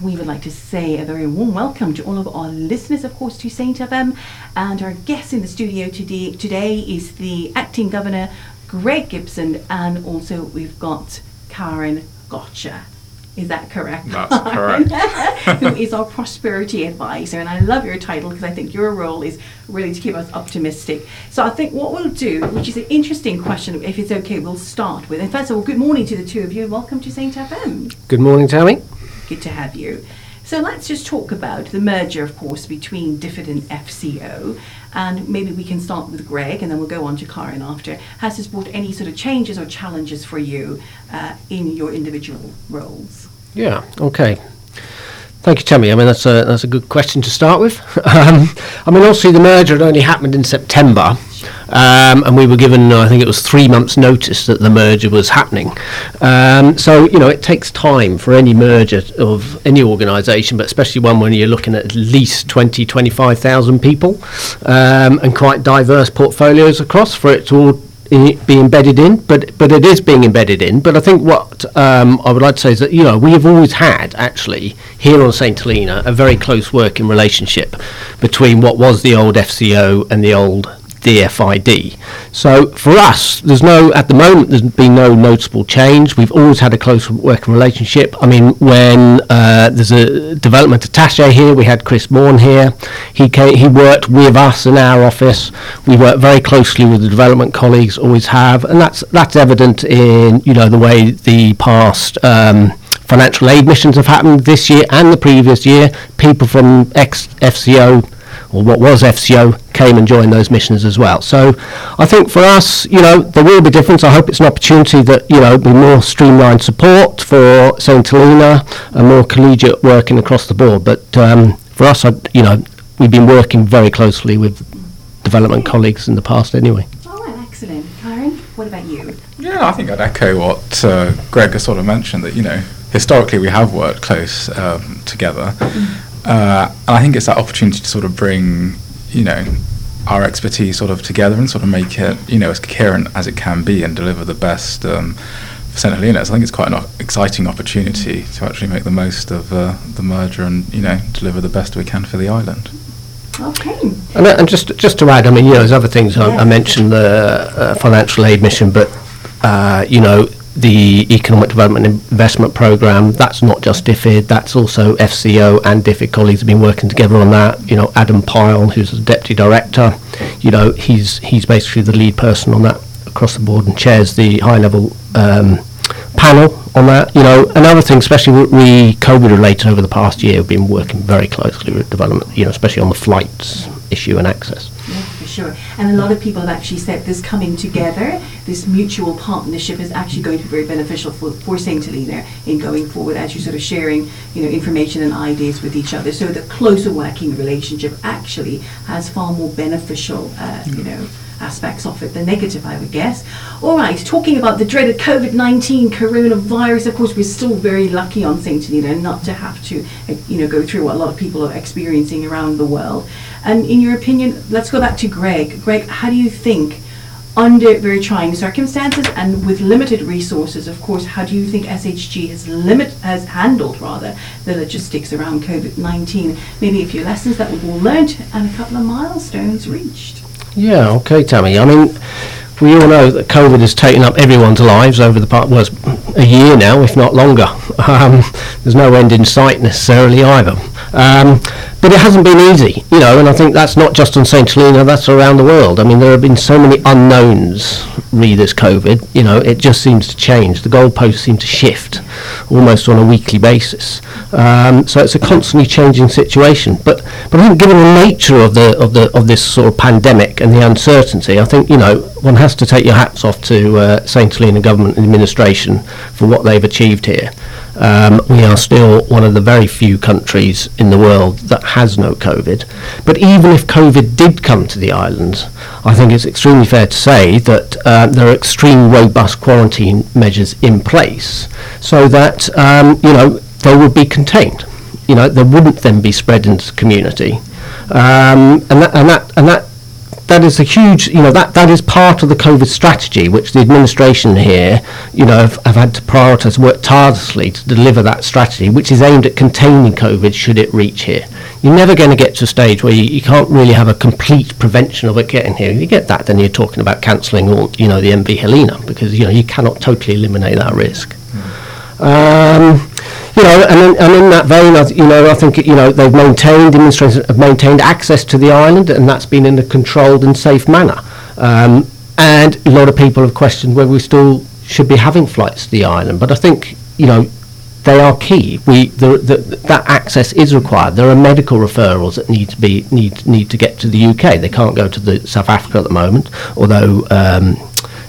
we would like to say a very warm welcome to all of our listeners, of course, to Saint FM. And our guest in the studio today, today is the acting governor, Greg Gibson, and also we've got Karen Gotcha. Is that correct? That's correct. Who is our prosperity advisor. And I love your title because I think your role is really to keep us optimistic. So I think what we'll do, which is an interesting question, if it's okay, we'll start with. And first of all, good morning to the two of you and welcome to St. FM. Good morning, Tammy. Good to have you. So let's just talk about the merger, of course, between DFID and FCO. And maybe we can start with Greg and then we'll go on to Karen after. Has this brought any sort of changes or challenges for you uh, in your individual roles? Yeah, okay. Thank you, Tammy. I mean, that's a, that's a good question to start with. Um, I mean, obviously, the merger had only happened in September, um, and we were given, I think it was three months' notice that the merger was happening. Um, so, you know, it takes time for any merger of any organisation, but especially one when you're looking at at least 20, 25,000 people um, and quite diverse portfolios across for it to all be embedded in, but but it is being embedded in. But I think what um, I would like to say is that you know we have always had actually here on Saint Helena a very close working relationship between what was the old FCO and the old DFID. So for us, there's no at the moment there's been no noticeable change. We've always had a close working relationship. I mean, when uh, there's a development attaché here, we had Chris Morn here. He came, he worked with us in our office. We work very closely with the development colleagues, always have, and that's that's evident in you know the way the past. Um, Financial aid missions have happened this year and the previous year. People from ex FCO or what was FCO came and joined those missions as well. So I think for us, you know, there will be difference. I hope it's an opportunity that, you know, be more streamlined support for St. Helena and more collegiate working across the board. But um, for us, I, you know, we've been working very closely with development colleagues in the past anyway. All right, excellent. Karen, what about you? Yeah, I think I'd echo what uh, Greg has sort of mentioned that, you know, historically we have worked close um, together. Uh, and I think it's that opportunity to sort of bring, you know, our expertise sort of together and sort of make it, you know, as coherent as it can be and deliver the best um, for St. Helena. So I think it's quite an o- exciting opportunity to actually make the most of uh, the merger and, you know, deliver the best we can for the island. Okay. And, uh, and just just to add, I mean, you know, there's other things. I, I mentioned the uh, financial aid mission, but uh, you know, the economic development investment program. That's not just DFID. That's also FCO and DFID colleagues have been working together on that. You know, Adam Pyle, who's the deputy director. You know, he's he's basically the lead person on that across the board and chairs the high level. Um, panel on that, you know, another thing, especially we COVID related over the past year, we've been working very closely with development, you know, especially on the flights issue and access. Yeah, sure. And a lot of people have actually said this coming together, this mutual partnership is actually going to be very beneficial for, for St. Helena in going forward as you're sort of sharing, you know, information and ideas with each other. So the closer working relationship actually has far more beneficial, uh, you know, aspects of it, the negative, I would guess. All right, talking about the dreaded COVID-19 coronavirus, of course, we're still very lucky on St. Helena not to have to, uh, you know, go through what a lot of people are experiencing around the world. And in your opinion, let's go back to Greg. Greg, how do you think, under very trying circumstances and with limited resources, of course, how do you think SHG has limit has handled rather the logistics around COVID-19? Maybe a few lessons that we've all learned and a couple of milestones reached. Yeah, okay, Tammy. I mean, we all know that COVID has taken up everyone's lives over the past, well, a year now, if not longer. Um, there's no end in sight necessarily either. Um, but it hasn't been easy, you know, and I think that's not just on St. Helena, that's around the world. I mean, there have been so many unknowns re this COVID, you know, it just seems to change. The goalposts seem to shift almost on a weekly basis. Um, so it's a constantly changing situation. But but I think given the nature of the of the of this sort of pandemic and the uncertainty, I think you know one has to take your hats off to uh, St Helena government administration for what they've achieved here. Um, we are still one of the very few countries in the world that has no COVID. But even if COVID did come to the islands, I think it's extremely fair to say that uh, there are extreme robust quarantine measures in place so that um, you know they would be contained. You know, they wouldn't then be spread into the community, um, and that and that and that that is a huge, you know, that, that is part of the COVID strategy, which the administration here, you know, have, have had to prioritise, work tirelessly to deliver that strategy, which is aimed at containing COVID should it reach here. You're never going to get to a stage where you, you can't really have a complete prevention of it getting here. If you get that, then you're talking about cancelling all, you know, the MV Helena, because, you know, you cannot totally eliminate that risk. Um, you know, and in, and in that vein, I, you know, I think you know they've maintained, demonstrators have maintained access to the island, and that's been in a controlled and safe manner. Um, and a lot of people have questioned whether we still should be having flights to the island, but I think you know they are key. We the, the, that access is required. There are medical referrals that need to be need need to get to the UK. They can't go to the South Africa at the moment, although um,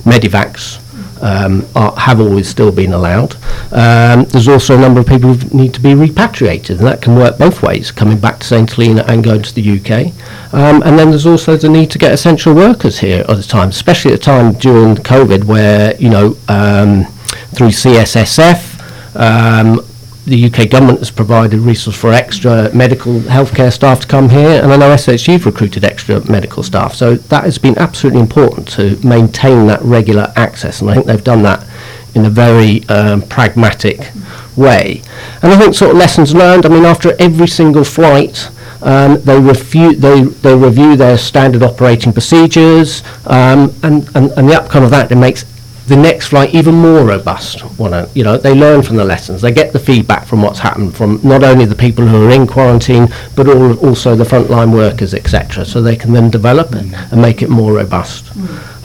Medivacs um, are, have always still been allowed. Um, there's also a number of people who need to be repatriated, and that can work both ways, coming back to St Helena and going to the UK. Um, and then there's also the need to get essential workers here at the time, especially at a time during COVID where, you know, um, through CSSF, um, the UK government has provided resources for extra medical healthcare staff to come here, and I know SHG have recruited extra medical staff. So that has been absolutely important to maintain that regular access, and I think they've done that in a very um, pragmatic way. And I think sort of lessons learned. I mean, after every single flight. Um, they, refu- they, they review their standard operating procedures, um, and, and, and the outcome of that it makes the next flight even more robust. You know, they learn from the lessons. They get the feedback from what's happened from not only the people who are in quarantine, but all, also the frontline workers, etc. So they can then develop it and make it more robust.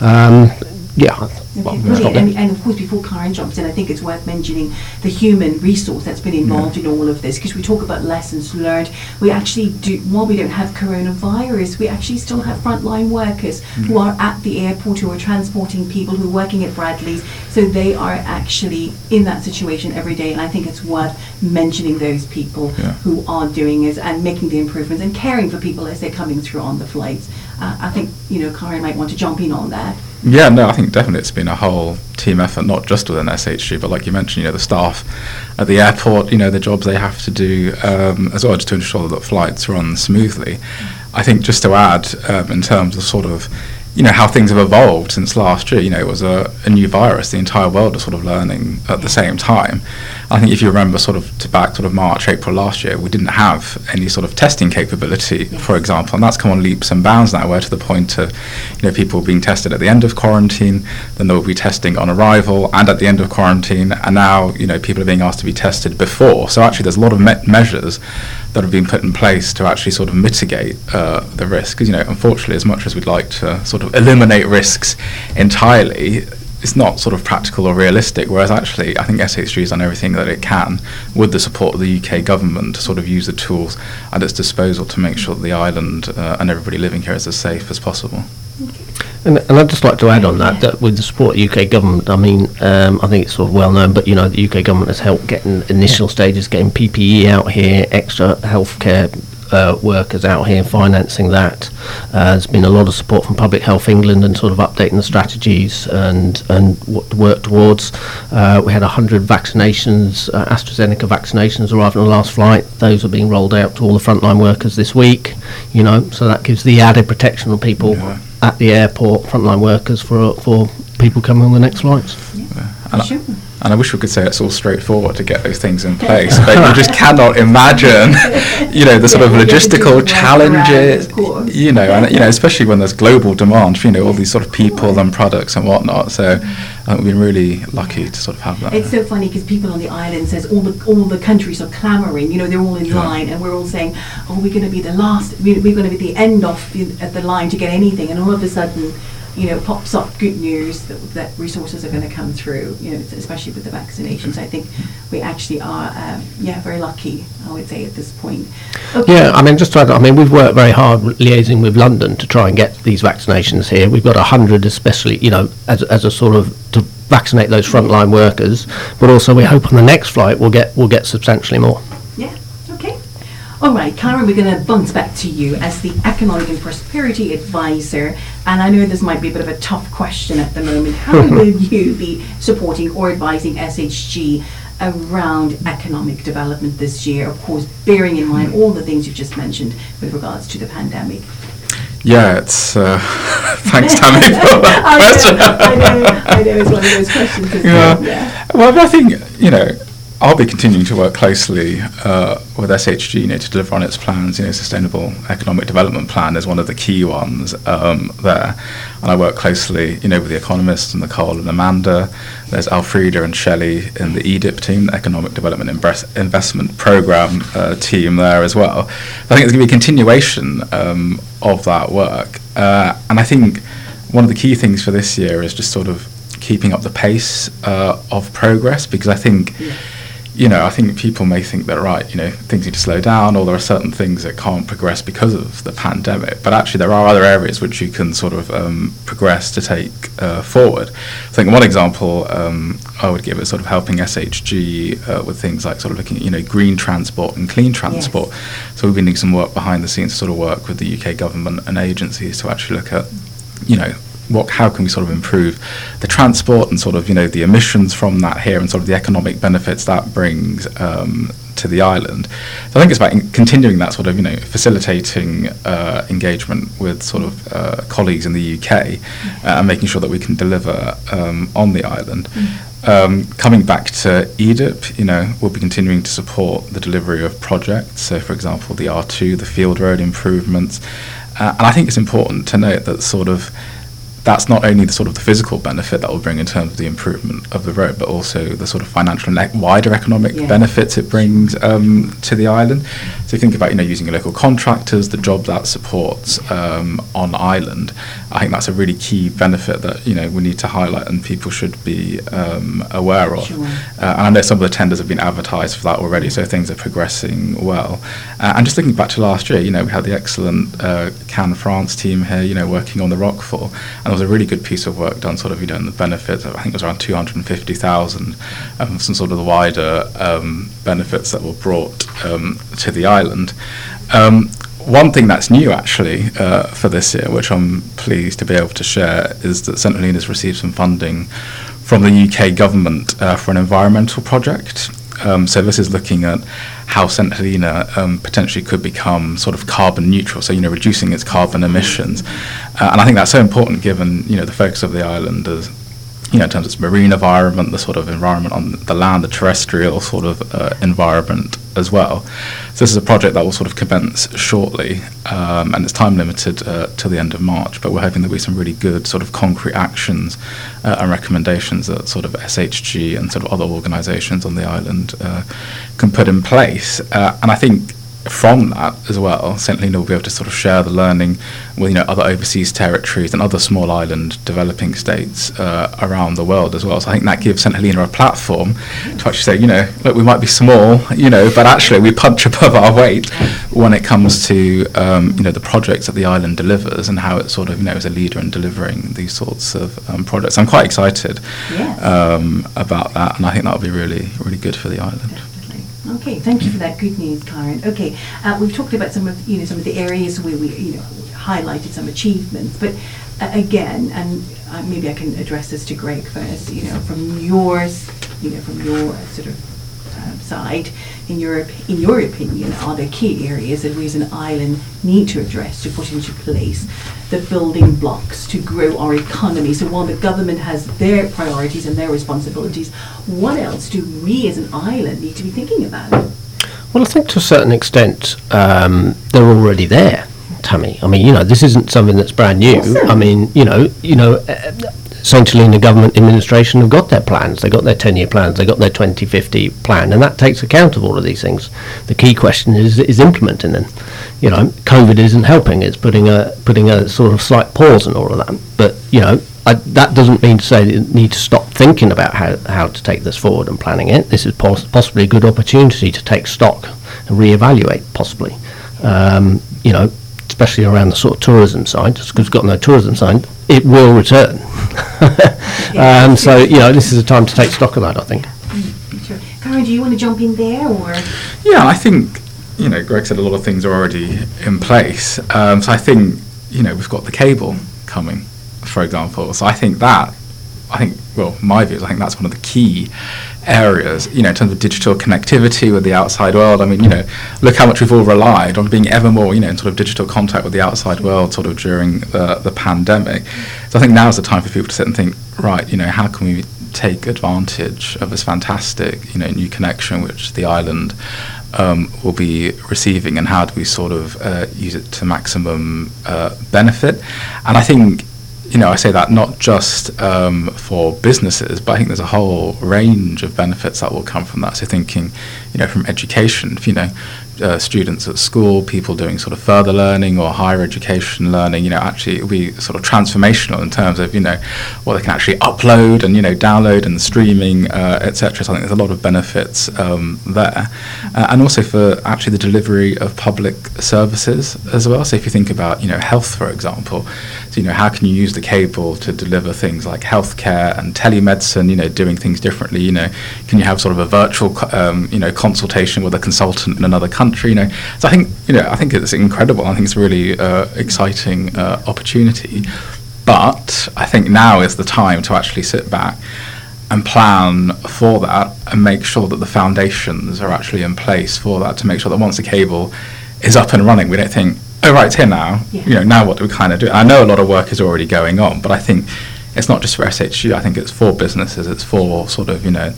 Um, yeah. Okay, well, brilliant. And, and of course, before Karen jumps in, I think it's worth mentioning the human resource that's been involved in all of this because we talk about lessons learned. We actually do, while we don't have coronavirus, we actually still have frontline workers who are at the airport, who are transporting people, who are working at Bradley's. So they are actually in that situation every day. And I think it's worth mentioning those people Yeah. who are doing it and making the improvements and caring for people as they're coming through on the flights. Uh, I think, you know, Karen might want to jump in on that. Yeah, no, I think definitely it's been a whole team effort, not just within SHG, but like you mentioned, you know, the staff at the airport, you know, the jobs they have to do um, as well, just to ensure that flights run smoothly. I think just to add, um, in terms of sort of, you know, how things have evolved since last year, you know, it was a, a new virus. The entire world was sort of learning at the same time. I think if you remember sort of to back sort of March, April last year, we didn't have any sort of testing capability, for example, and that's come on leaps and bounds now, where to the point of, you know, people being tested at the end of quarantine, then there will be testing on arrival and at the end of quarantine, and now, you know, people are being asked to be tested before. So actually, there's a lot of me- measures that have been put in place to actually sort of mitigate uh, the risk. 'Cause, you know, unfortunately, as much as we'd like to sort of eliminate risks entirely, it's not sort of practical or realistic. Whereas actually, I think SHG has done everything that it can with the support of the UK government to sort of use the tools at its disposal to make sure that the island uh, and everybody living here is as safe as possible. And, and I'd just like to add on that that with the support of the UK government, I mean, um, I think it's sort of well known, but you know, the UK government has helped getting initial stages, getting PPE out here, extra healthcare uh, workers out here, financing that. Uh, there's been a lot of support from Public Health England and sort of updating the strategies and and what to work towards. Uh, we had 100 vaccinations, uh, AstraZeneca vaccinations arrived on the last flight. Those are being rolled out to all the frontline workers this week. You know, so that gives the added protection of people Yeah. at the airport, frontline workers for for people coming on the next flights. And I- Sure. And I wish we could say it's all straightforward to get those things in place, but you just cannot imagine, you know, the sort Yeah, of we have to do logistical challenges, course. you know, and you know, especially when there's global demand for you know all these sort of people and products and whatnot. So uh, we've been really lucky to sort of have that. It's so funny because people on the island says all the all the countries are clamoring. You know, they're all in Yeah. line, and we're all saying, "Oh, we're going to be the last. We're, we're going to be the end of the, at the line to get anything." And all of a sudden, you know, pops up good news that, that resources are going to come through. You know, especially with the vaccinations. I think we actually are, um, yeah, very lucky. I would say at this point. Okay. Yeah, I mean, just to add, I mean, we've worked very hard liaising with London to try and get these vaccinations here. We've got a hundred, especially, you know, as, as a sort of to vaccinate those frontline workers. But also, we hope on the next flight we'll get we'll get substantially more. All right, Karen, we're going to bounce back to you as the Economic and Prosperity Advisor. And I know this might be a bit of a tough question at the moment. How will you be supporting or advising SHG around economic development this year? Of course, bearing in mind all the things you've just mentioned with regards to the pandemic. Yeah, it's uh, thanks, Tammy, for that I question. know, I know, I know. It's one of those questions. Yeah. It? yeah. Well, I think you know I'll be continuing to work closely uh, with SHG you know, to deliver on its plans. You know, Sustainable Economic Development Plan is one of the key ones um, there, and I work closely, you know, with the economists and Nicole and Amanda. There's Alfreda and Shelley in the EDIP team, the Economic Development Invest- Investment Program uh, team there as well. I think it's going to be a continuation um, of that work, uh, and I think one of the key things for this year is just sort of keeping up the pace uh, of progress because I think, you know, I think people may think that right, you know, things need to slow down or there are certain things that can't progress because of the pandemic. But actually, there are other areas which you can sort of um, progress to take uh, forward. I think one example um, I would give is sort of helping SHG uh, with things like sort of looking at, you know, green transport and clean transport. So we've been doing some work behind the scenes to sort of work with the UK government and agencies to actually look at, you know, what how can we sort of improve the transport and sort of you know the emissions from that here and sort of the economic benefits that brings um, to the island. So I think it's about in- continuing that sort of you know facilitating uh, engagement with sort of uh, colleagues in the UK uh, and making sure that we can deliver um, on the island. Um, coming back to EDIP, you know, we'll be continuing to support the delivery of projects. So, for example, the R2, the field road improvements, uh, and I think it's important to note that sort of that's not only the sort of the physical benefit that will bring in terms of the improvement of the road, but also the sort of financial and wider economic Yeah. benefits it brings um, to the island. So you think about you know using local contractors, the job that supports um, on island. I think that's a really key benefit that you know we need to highlight and people should be um, aware of. Sure. Uh, and I know some of the tenders have been advertised for that already, so things are progressing well. Uh, and just looking back to last year, you know, we had the excellent uh, Cannes France team here, you know, working on the Rockfall, and there was a really good piece of work done, sort of, you know, in the benefits. I think it was around 250,000, um, some sort of the wider um, benefits that were brought um, to the island. Um, one thing that's new actually uh, for this year, which I'm pleased to be able to share, is that St Helena has received some funding from the UK government uh, for an environmental project. Um, so this is looking at how St Helena um, potentially could become sort of carbon neutral, so you know reducing its carbon emissions, uh, and I think that's so important given you know the focus of the island you know in terms of its marine environment, the sort of environment on the land, the terrestrial sort of uh, environment as well. So this is a project that will sort of commence shortly, um, and it's time limited uh, till the end of March. But we're hoping there'll be some really good sort of concrete actions uh, and recommendations that sort of SHG and sort of other organisations on the island uh, can put in place. Uh, and I think from that as well, St Helena will be able to sort of share the learning with you know other overseas territories and other small island developing states uh, around the world as well. So I think that gives St Helena a platform to actually say, you know, look, we might be small, you know, but actually we punch above our weight when it comes to um, you know the projects that the island delivers and how it sort of you know is a leader in delivering these sorts of um, projects. I'm quite excited Yes. um, about that, and I think that'll be really really good for the island. Okay, thank you for that good news, Karen. Okay, uh, we've talked about some of you know some of the areas where we you know highlighted some achievements, but uh, again, and uh, maybe I can address this to Greg first. You know, from yours, you know, from your sort of side, in your op- in your opinion, are there key areas that we as an island need to address to put into place the building blocks to grow our economy? So while the government has their priorities and their responsibilities, what else do we as an island need to be thinking about? Well, I think to a certain extent um, they're already there, Tammy. I mean, you know, this isn't something that's brand new. Awesome. I mean, you know, you know, uh, St Helena government administration have got their plans. They've got their ten-year plans. They've got their 2050 plan, and that takes account of all of these things. The key question is is implementing them. You know, COVID isn't helping. It's putting a putting a sort of slight pause on all of that. But you know, I, that doesn't mean to say that you need to stop thinking about how, how to take this forward and planning it. This is pos- possibly a good opportunity to take stock and reevaluate, possibly. Um, you know, especially around the sort of tourism side, just because we've got no tourism side, it will return. um, so, you know, this is a time to take stock of that, I think. Sure. Karen, do you want to jump in there or? Yeah, I think you know Greg said a lot of things are already in place. Um, so I think you know we've got the cable coming, for example. So I think that I think, well, my views, I think that's one of the key areas, you know, in terms of digital connectivity with the outside world. I mean, you know, look how much we've all relied on being ever more, you know, in sort of digital contact with the outside world sort of during the, the pandemic. So I think now is the time for people to sit and think, right, you know, how can we take advantage of this fantastic, you know, new connection which the island um, will be receiving, and how do we sort of uh, use it to maximum uh, benefit? And I think you know, I say that not just um, for businesses, but I think there's a whole range of benefits that will come from that. So thinking, you know, from education, you know, uh, students at school, people doing sort of further learning or higher education learning, you know, actually it'll be sort of transformational in terms of, you know, what they can actually upload and, you know, download and streaming, uh, etc. So I think there's a lot of benefits um, there. Uh, and also for actually the delivery of public services as well. So if you think about, you know, health, for example, so, you know, how can you use the cable to deliver things like healthcare and telemedicine, you know, doing things differently, you know, can you have sort of a virtual, um, you know, consultation with a consultant in another country? Country. You know, so I think you know I think it's incredible. I think it's a really uh, exciting uh, opportunity. But I think now is the time to actually sit back and plan for that and make sure that the foundations are actually in place for that to make sure that once the cable is up and running, we don't think, oh right, it's here now. Yeah. You know, now what do we kind of do? I know a lot of work is already going on, but I think it's not just for SHU. I think it's for businesses. It's for sort of you know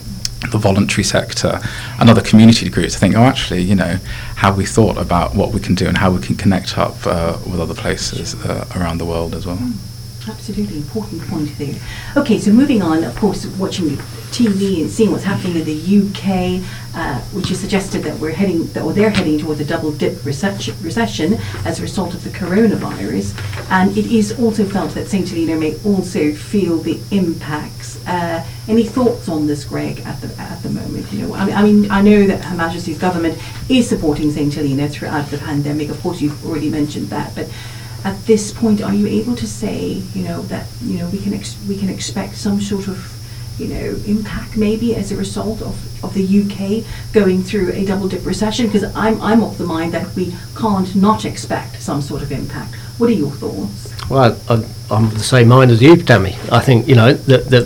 the voluntary sector and other community groups to think, oh, actually, you know, have we thought about what we can do and how we can connect up uh, with other places uh, around the world as well. Mm, absolutely important point there. Okay, so moving on, of course, watching TV and seeing what's happening in the UK, uh, which has suggested that we're heading, or they're heading towards a double dip recession as a result of the coronavirus. And it is also felt that St. Helena may also feel the impacts. Uh, any thoughts on this, Greg, at the at the moment? You know, I mean, I, mean, I know that Her Majesty's government is supporting St. Helena throughout the pandemic. Of course, you've already mentioned that, but at this point, are you able to say, you know, that you know we can ex- we can expect some sort of you know, impact maybe as a result of, of the UK going through a double dip recession? Because I'm, I'm of the mind that we can't not expect some sort of impact. What are your thoughts? Well, I, am of the same mind as you, Tammy. I think you know that, that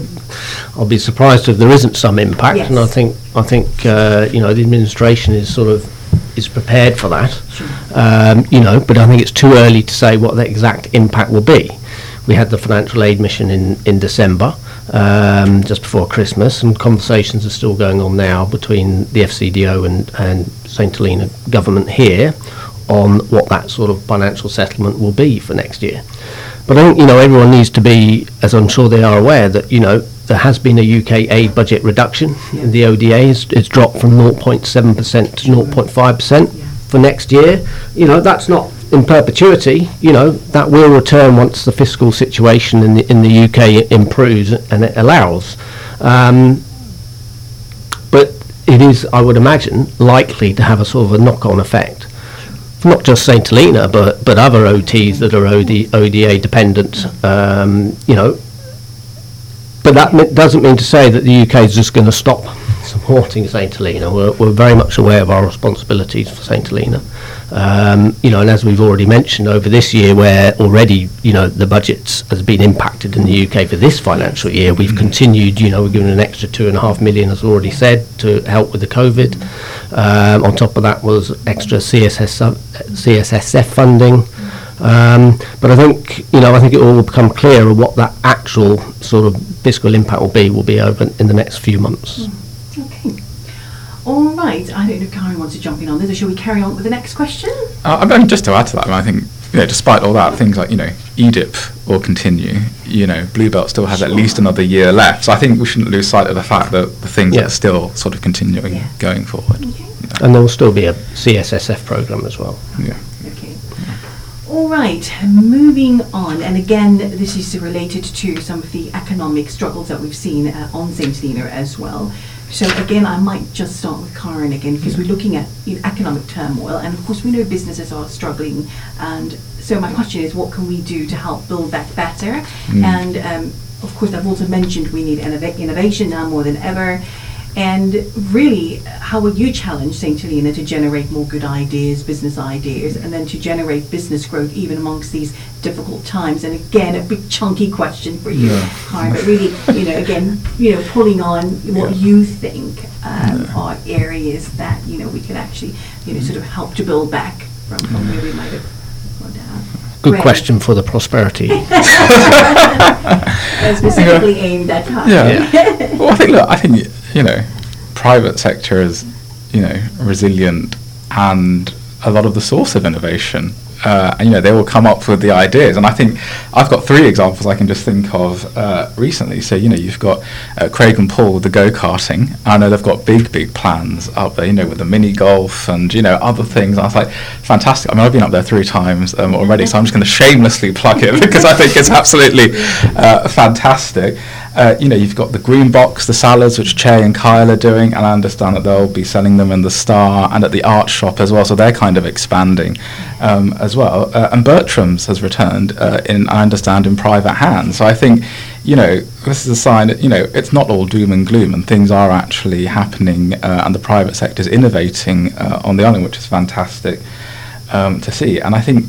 I'll be surprised if there isn't some impact, yes. and I think I think uh, you know the administration is sort of is prepared for that. Sure. Um, you know, but I think it's too early to say what the exact impact will be. We had the financial aid mission in in December um, just before Christmas, and conversations are still going on now between the FCDO and, and St Helena government here on what that sort of financial settlement will be for next year. But I think you know everyone needs to be, as I'm sure they are aware, that you know there has been a UK aid budget reduction. The ODA it's dropped from 0.7% to 0.5% for next year. You know that's not in perpetuity, you know, that will return once the fiscal situation in the, in the UK improves and it allows. Um, but it is, I would imagine, likely to have a sort of a knock-on effect. Not just St Helena, but but other OTs that are OD, ODA dependent. Um, you know, but that doesn't mean to say that the UK is just going to stop supporting St Helena. We're, we're very much aware of our responsibilities for St Helena. Um, you know, and as we've already mentioned over this year, where already you know the budget has been impacted in the UK for this financial year, we've mm-hmm. continued. You know, we're given an extra two and a half million, as already said, to help with the COVID. Um, on top of that was extra CSS, CSSF funding. Um, but I think you know I think it all will become clearer what that actual sort of fiscal impact will be will be over in the next few months. Mm. Okay. All right. I don't know if Karen wants to jump in on this, or shall we carry on with the next question? Uh, I mean, just to add to that, I, mean, I think you know, despite all that, things like you know EDIP will continue. You know, Bluebelt still has sure. at least another year left. So I think we shouldn't lose sight of the fact that the things yeah. are still sort of continuing yeah. going forward. Okay. You know. And there will still be a CSSF program as well. Yeah. Okay. All right, moving on, and again, this is related to some of the economic struggles that we've seen uh, on St. Helena as well. So again, I might just start with Karen again because we're looking at economic turmoil, and of course we know businesses are struggling. And so my question is, what can we do to help build back better? Mm. And um, of course, I've also mentioned we need innov- innovation now more than ever. And really, how will you challenge St. Helena to generate more good ideas, business ideas, and then to generate business growth even amongst these difficult times? And again, a big chunky question for you, Yeah. Karen, but really, you know, again, you know, pulling on what Yeah. you think um, Yeah. are areas that, you know, we could actually, you know, sort of help to build back from, from where we might have gone down. Good Greg, question for the prosperity. Specifically aimed at Karen. Yeah. well, I think look, I think you know, private sector is you know resilient and a lot of the source of innovation. Uh, and you know they will come up with the ideas, and I think I've got three examples I can just think of uh, recently. So you know you've got uh, Craig and Paul with the go karting. I know they've got big big plans up there. You know with the mini golf and you know other things. I was like fantastic. I mean I've been up there three times um, already, so I'm just going to shamelessly plug it because I think it's absolutely uh, fantastic. Uh, you know, you've got the green box, the salads, which Che and Kyle are doing, and I understand that they'll be selling them in the Star and at the art shop as well. So they're kind of expanding um, as well. Uh, and Bertram's has returned uh, in, I understand, in private hands. So I think, you know, this is a sign that you know it's not all doom and gloom, and things are actually happening, uh, and the private sector is innovating uh, on the island, which is fantastic um, to see. And I think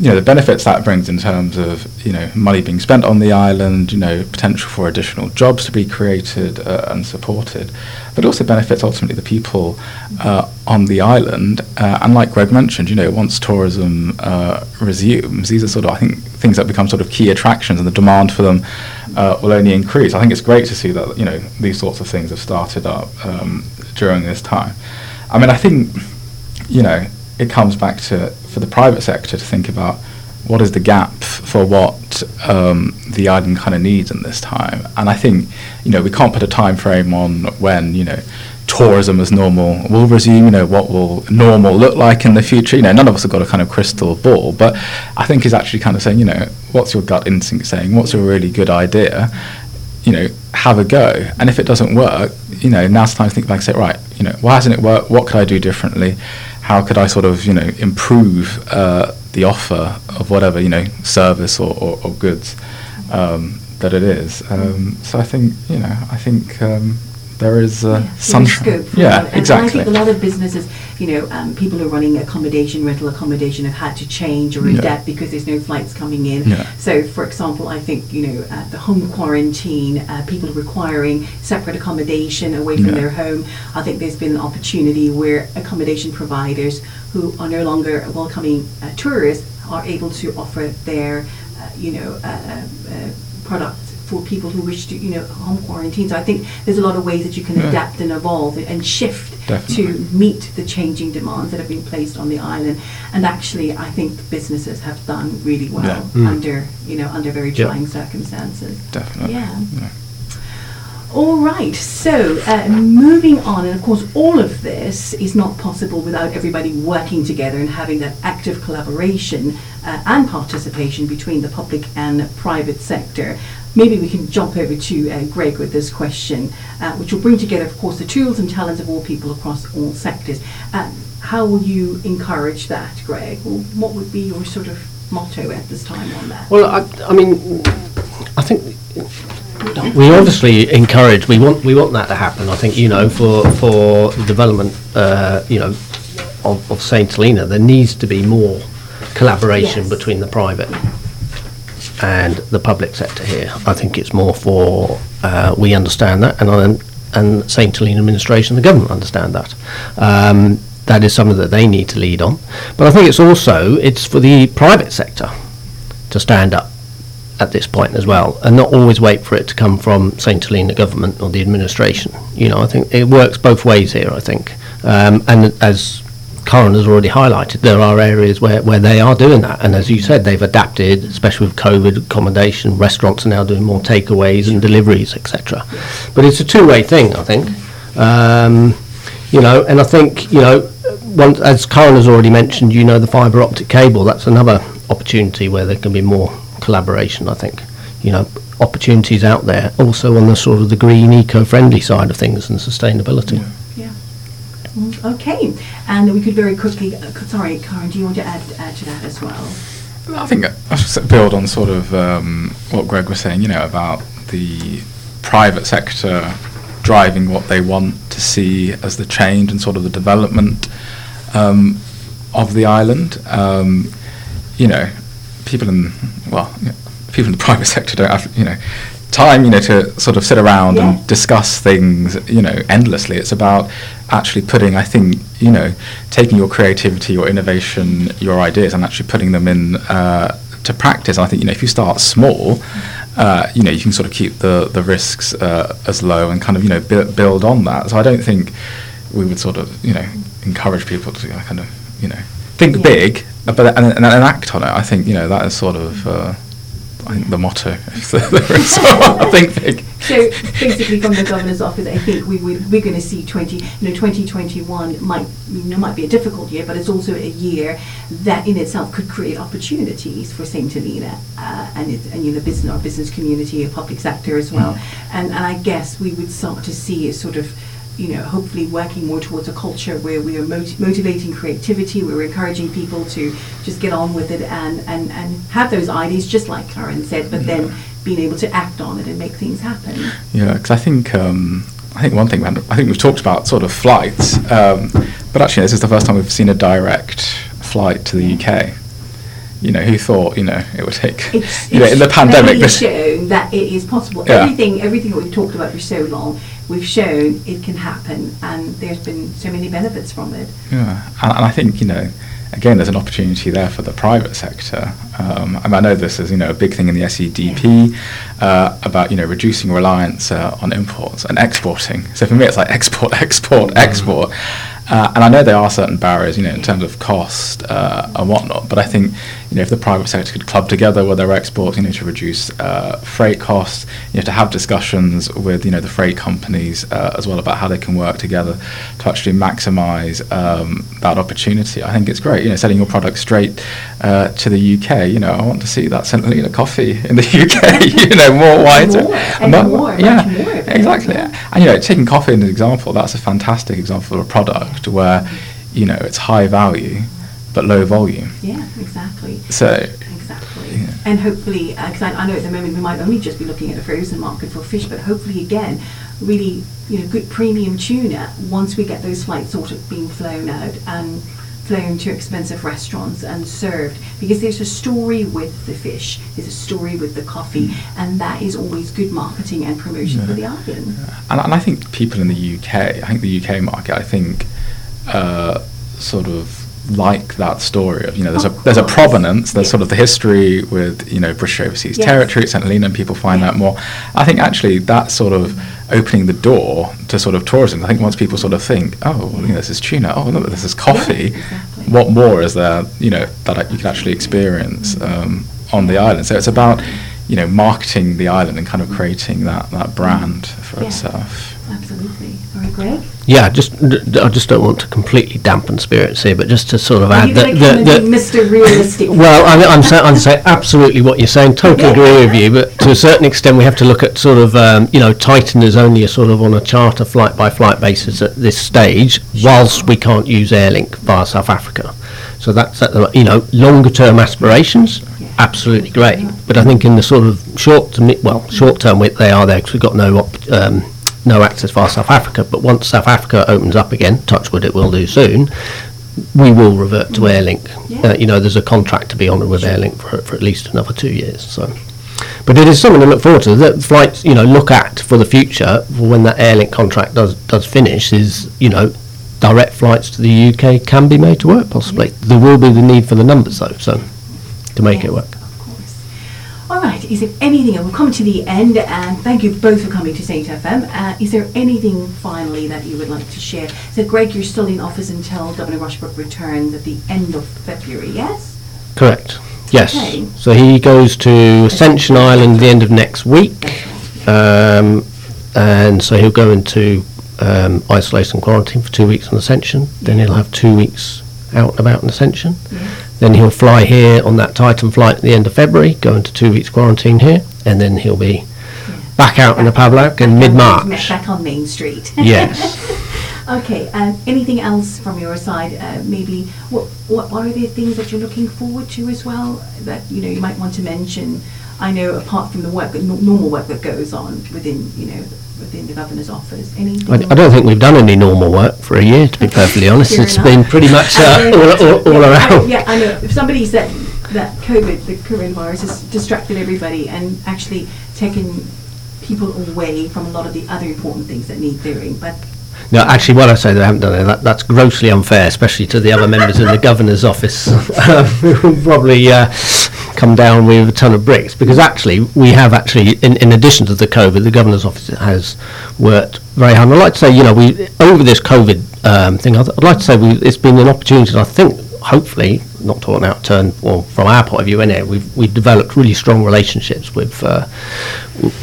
you know the benefits that brings in terms of you know money being spent on the island, you know potential for additional jobs to be created uh, and supported, but also benefits ultimately the people uh, on the island. Uh, and like Greg mentioned, you know once tourism uh, resumes, these are sort of I think things that become sort of key attractions, and the demand for them uh, will only increase. I think it's great to see that you know these sorts of things have started up um, during this time. I mean, I think you know, it comes back to for the private sector to think about what is the gap for what um, the island kind of needs in this time. And I think, you know, we can't put a time frame on when, you know, tourism as normal will resume, you know, what will normal look like in the future. You know, none of us have got a kind of crystal ball, but I think he's actually kind of saying, you know, what's your gut instinct saying? What's a really good idea? you know, have a go. And if it doesn't work, you know, now's the time to think back and say, right, you know, why hasn't it worked? What could I do differently? How could I sort of, you know, improve uh, the offer of whatever, you know, service or, or, or goods um, that it is? Um, so I think, you know, I think um, there is uh, Yeah, sunshine. Yeah. And- exactly. And I think a lot of businesses, you know, um, people who are running accommodation, rental accommodation, have had to change or Yeah. adapt because there's no flights coming in. Yeah. So, for example, I think you know, uh, the home quarantine, uh, people requiring separate accommodation away from Yeah. their home. I think there's been an opportunity where accommodation providers who are no longer welcoming uh, tourists are able to offer their, uh, you know, uh, uh, product for people who wish to, you know, home quarantine. So I think there's a lot of ways that you can Yeah. adapt and evolve and shift Definitely. to meet the changing demands that have been placed on the island. And actually, I think businesses have done really well Yeah. Mm. under, you know, under very Yeah. trying circumstances. Definitely. Yeah. Yeah. All right, so uh, moving on, and of course, all of this is not possible without everybody working together and having that active collaboration uh, and participation between the public and private sector. Maybe we can jump over to uh, Greg with this question, uh, which will bring together, of course, the tools and talents of all people across all sectors. Uh, how will you encourage that, Greg? Or what would be your sort of motto at this time on that? Well, I, I mean, I think we obviously encourage. We want we want that to happen. I think you know for for the development, uh, you know, of, of Saint Helena, there needs to be more collaboration Yes. between the private and the public sector here. I think it's more for uh, we understand that, and I, and Saint Helena administration, the government understand that. Um, that is something that they need to lead on. But I think it's also it's for the private sector to stand up at this point as well, and not always wait for it to come from St Helena government or the administration. You know, I think it works both ways here. I think, um, and as Karen has already highlighted, there are areas where, where they are doing that, and as you said, they've adapted, especially with COVID accommodation. Restaurants are now doing more takeaways and deliveries, etc. But it's a two-way thing, I think. Um, you know, and I think you know, once, as Karen has already mentioned, you know, the fibre optic cable. That's another opportunity where there can be more collaboration. I think, you know, opportunities out there also on the sort of the green, eco-friendly side of things and sustainability. Yeah. Okay, and we could very quickly, uh, sorry, Karen, do you want to add, add to that as well? I think I should s- build on sort of um, what Greg was saying, you know, about the private sector driving what they want to see as the change and sort of the development um, of the island. Um, you know, people in well, you know, people in the private sector don't have you know time you know to sort of sit around Yeah. and discuss things you know endlessly. It's about actually putting, I think, you know, taking your creativity, your innovation, your ideas, and actually putting them in uh, to practice. And I think you know if you start small. Uh, you know, you can sort of keep the the risks uh, as low and kind of you know bu- build on that. So I don't think we would sort of you know encourage people to kind of you know think Yeah. big, uh, but and, and, and act on it. I think you know that is sort of uh, I think the motto. If there is. So I think big. So basically, from the governor's office, I think we would, we're going to see 20, you know, 2021 might, you know, might be a difficult year, but it's also a year that in itself could create opportunities for St. Helena uh, and, it, and, you know, business, our business community, our public sector as well. And, and I guess we would start to see a sort of, you know, hopefully working more towards a culture where we are mot- motivating creativity, where we're encouraging people to just get on with it and, and, and have those ideas, just like Karen said, but then being able to act on it and make things happen. Yeah, because I think um, I think one thing I think we've talked about sort of flights, um, but actually this is the first time we've seen a direct flight to the UK. You know, who thought you know it would take It's, you know in the it's pandemic really this shown that it is possible. Yeah. Everything, everything that we've talked about for so long, we've shown it can happen, and there's been so many benefits from it. Yeah, and, and I think you know, again, there's an opportunity there for the private sector. Um, I, mean, I know this is you know a big thing in the SEDP uh, about you know reducing reliance uh, on imports and exporting. So for me, it's like export, export, export. Uh, and I know there are certain barriers, you know, in terms of cost uh, and whatnot. But I think, you know, if the private sector could club together with their exports, you know, to reduce uh, freight costs, you have to have discussions with, you know, the freight companies uh, as well about how they can work together to actually maximise um, that opportunity. I think it's great, you know, selling your product straight uh, to the UK. You know, I want to see that St. Helena coffee in the UK. you know, more wider, more, and more, yeah, more exactly. yeah. And you know, taking coffee as an example, that's a fantastic example of a product where, you know, it's high value but low volume. Yeah, exactly. So Exactly. Yeah. And hopefully, because I, I know at the moment we might only just be looking at a frozen market for fish, but hopefully again, really, you know, good premium tuna once we get those flights sort of being flown out and flown to expensive restaurants and served because there's a story with the fish, there's a story with the coffee, and that is always good marketing and promotion for the island. and, and I think people in the UK, I think the UK market, I think, uh, sort of like that story of you know there's Of a there's a provenance there's Yeah. sort of the history with you know British overseas Yes. territory St Helena and people find Yeah. that more I think actually that sort of opening the door to sort of tourism I think once people sort of think oh well, you know, this is tuna oh look this is coffee exactly. what more is there you know that you can actually experience um, on the island so it's about you know marketing the island and kind of creating that that brand for Yeah. itself Absolutely. All right, Greg? Yeah, just I just don't want to completely dampen spirits here, but just to sort of Are add that to the, Mr. Realistic? Well, I, I'm saying I'm saying absolutely what you're saying. Totally agree with you, but to a certain extent, we have to look at sort of um, you know Titan is only a sort of on a charter flight by flight basis at this stage, whilst we can't use Airlink via South Africa. So that's at the, you know longer term aspirations, absolutely great. But I think in the sort of short to mid, well short term, they are there because we've got no op- um, no access via South Africa. But once South Africa opens up again, touch wood, it will do soon. We will revert to Airlink. Yeah. Uh, you know, there's a contract to be honoured with Airlink for, for at least another two years. So, but it is something to look forward to. That flights, you know, look at for the future for when that Airlink contract does does finish. Is you know, direct flights to the UK can be made to work. Possibly there will be the need for the numbers though. So, to make Yeah, it work. All right. Is there anything? We've come to the end, and thank you both for coming to Saint FM. Uh, is there anything finally that you would like to share? So, Greg, you're still in office until Governor Rushbrook returns at the end of February. Yes. Correct. Yes. Okay. So he goes to Ascension Island at the end of next week. Um, and so he'll go into um, isolation and quarantine for two weeks on Ascension. Then he'll have two weeks out and about on Ascension. Yeah. Then he'll fly here on that Titan flight at the end of February, go into two weeks quarantine here, and then he'll be back out in the Pavlok in mid-March. Back on Main Street. Yes. Okay, um, anything else from your side? Uh, maybe what, what what are the things that you're looking forward to as well that you know you might want to mention? I know apart from the work, the normal work that goes on within you know within the governor's office? I, Anything? I don't think we've done any normal work for a year, to be perfectly honest. It's enough. been pretty much uh, all, all, all yeah, I- around. Yeah, I know. If somebody said that COVID, the coronavirus, has distracted everybody and actually taken people away from a lot of the other important things that need doing, but No, actually, what I say they haven't done it, that, that's grossly unfair, especially to the other members in the governor's office, um, who probably uh, come down with a ton of bricks. Because actually, we have actually, in, in addition to the COVID, the governor's office has worked very hard. And I'd like to say, you know, we over this COVID um, thing, I'd, I'd like to say we, it's been an opportunity, and I think, hopefully, not talking out of turn, well, from our point of view anyway, we've, we've developed really strong relationships with uh,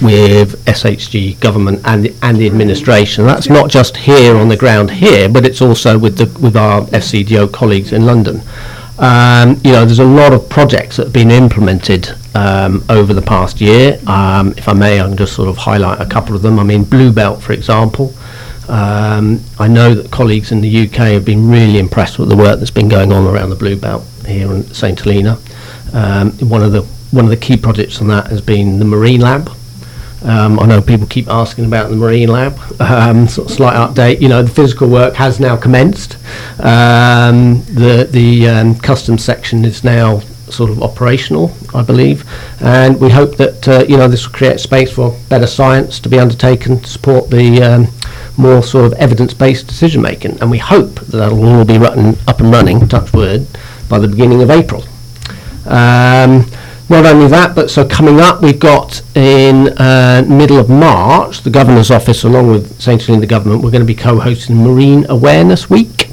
with SHG government and the, and the administration. That's not just here on the ground here, but it's also with the with our FCDO colleagues in London. Um, you know, there's a lot of projects that have been implemented um, over the past year. Um, if I may, I can just sort of highlight a couple of them. I mean, Blue Belt, for example. Um, I know that colleagues in the UK have been really impressed with the work that's been going on around the Blue Belt here in St Helena. Um, one of the one of the key projects on that has been the Marine Lab. Um, I know people keep asking about the Marine Lab. Um, sort of slight update. You know, the physical work has now commenced. Um, the the um, customs section is now sort of operational, I believe, and we hope that uh, you know this will create space for better science to be undertaken to support the um, more sort of evidence-based decision making. And we hope that that'll all be run, up and running, touch wood, by the beginning of April. Um, not only that, but so coming up, we've got in uh, middle of March, the Governor's Office, along with St. The government, we're going to be co-hosting Marine Awareness Week.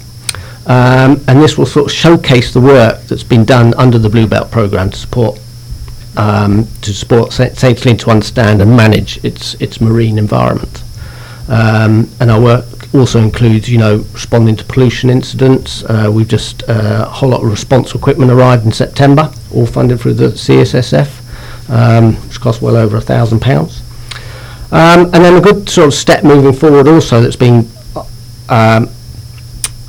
Um, and this will sort of showcase the work that's been done under the Blue Belt programme to support um, to support. St. Helena to understand and manage its its marine environment. Um, and our work also includes, you know, responding to pollution incidents. Uh, we've just uh, a whole lot of response equipment arrived in September, all funded through the CSSF, um, which cost well over a thousand pounds. Um, and then a good sort of step moving forward also that's been um,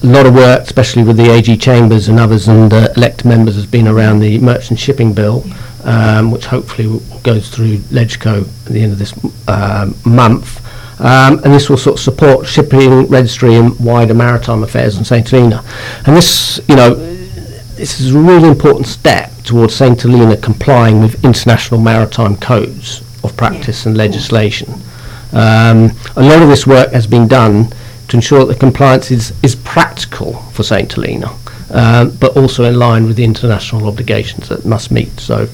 a lot of work, especially with the AG Chambers and others and uh, elected members, has been around the Merchant Shipping Bill, um, which hopefully w- goes through LegCo at the end of this um, month. Um, and this will sort of support shipping, registry and wider maritime affairs in St Helena. And this, you know, this is a really important step towards St Helena complying with international maritime codes of practice and legislation. Um, a lot of this work has been done to ensure that compliance is, is practical for St Helena, um, but also in line with the international obligations that must meet. So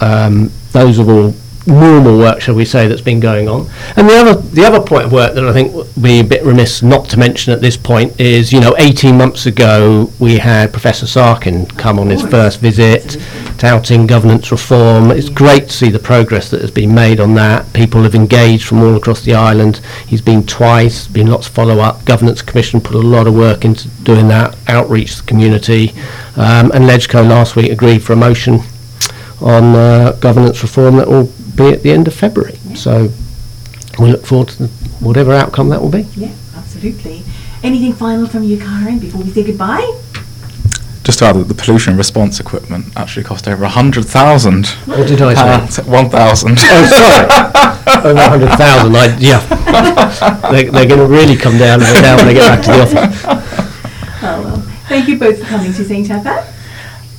um, those are all normal work, shall we say, that's been going on. And the other the other point of work that I think would be a bit remiss not to mention at this point is, you know, 18 months ago we had Professor Sarkin come on his first visit, touting governance reform. It's great to see the progress that has been made on that. People have engaged from all across the island. He's been twice, been lots of follow up. Governance Commission put a lot of work into doing that, outreach to the community. Um, and LegCo last week agreed for a motion on uh, governance reform that will be at the end of February. So we look forward to the, whatever outcome that will be. yeah, absolutely. Anything final from you, Karen, before we say goodbye? Just to add that the pollution response equipment actually cost over a hundred thousand. What oh, did I say? One thousand. Oh, sorry. Over 100,000. I, yeah. they, they're going to really come down and down when they get back to the office. Oh, well, thank you both for coming to Saint FM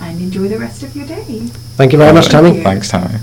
and enjoy the rest of your day. Thank you very much, Tammy. Thanks, Tammy.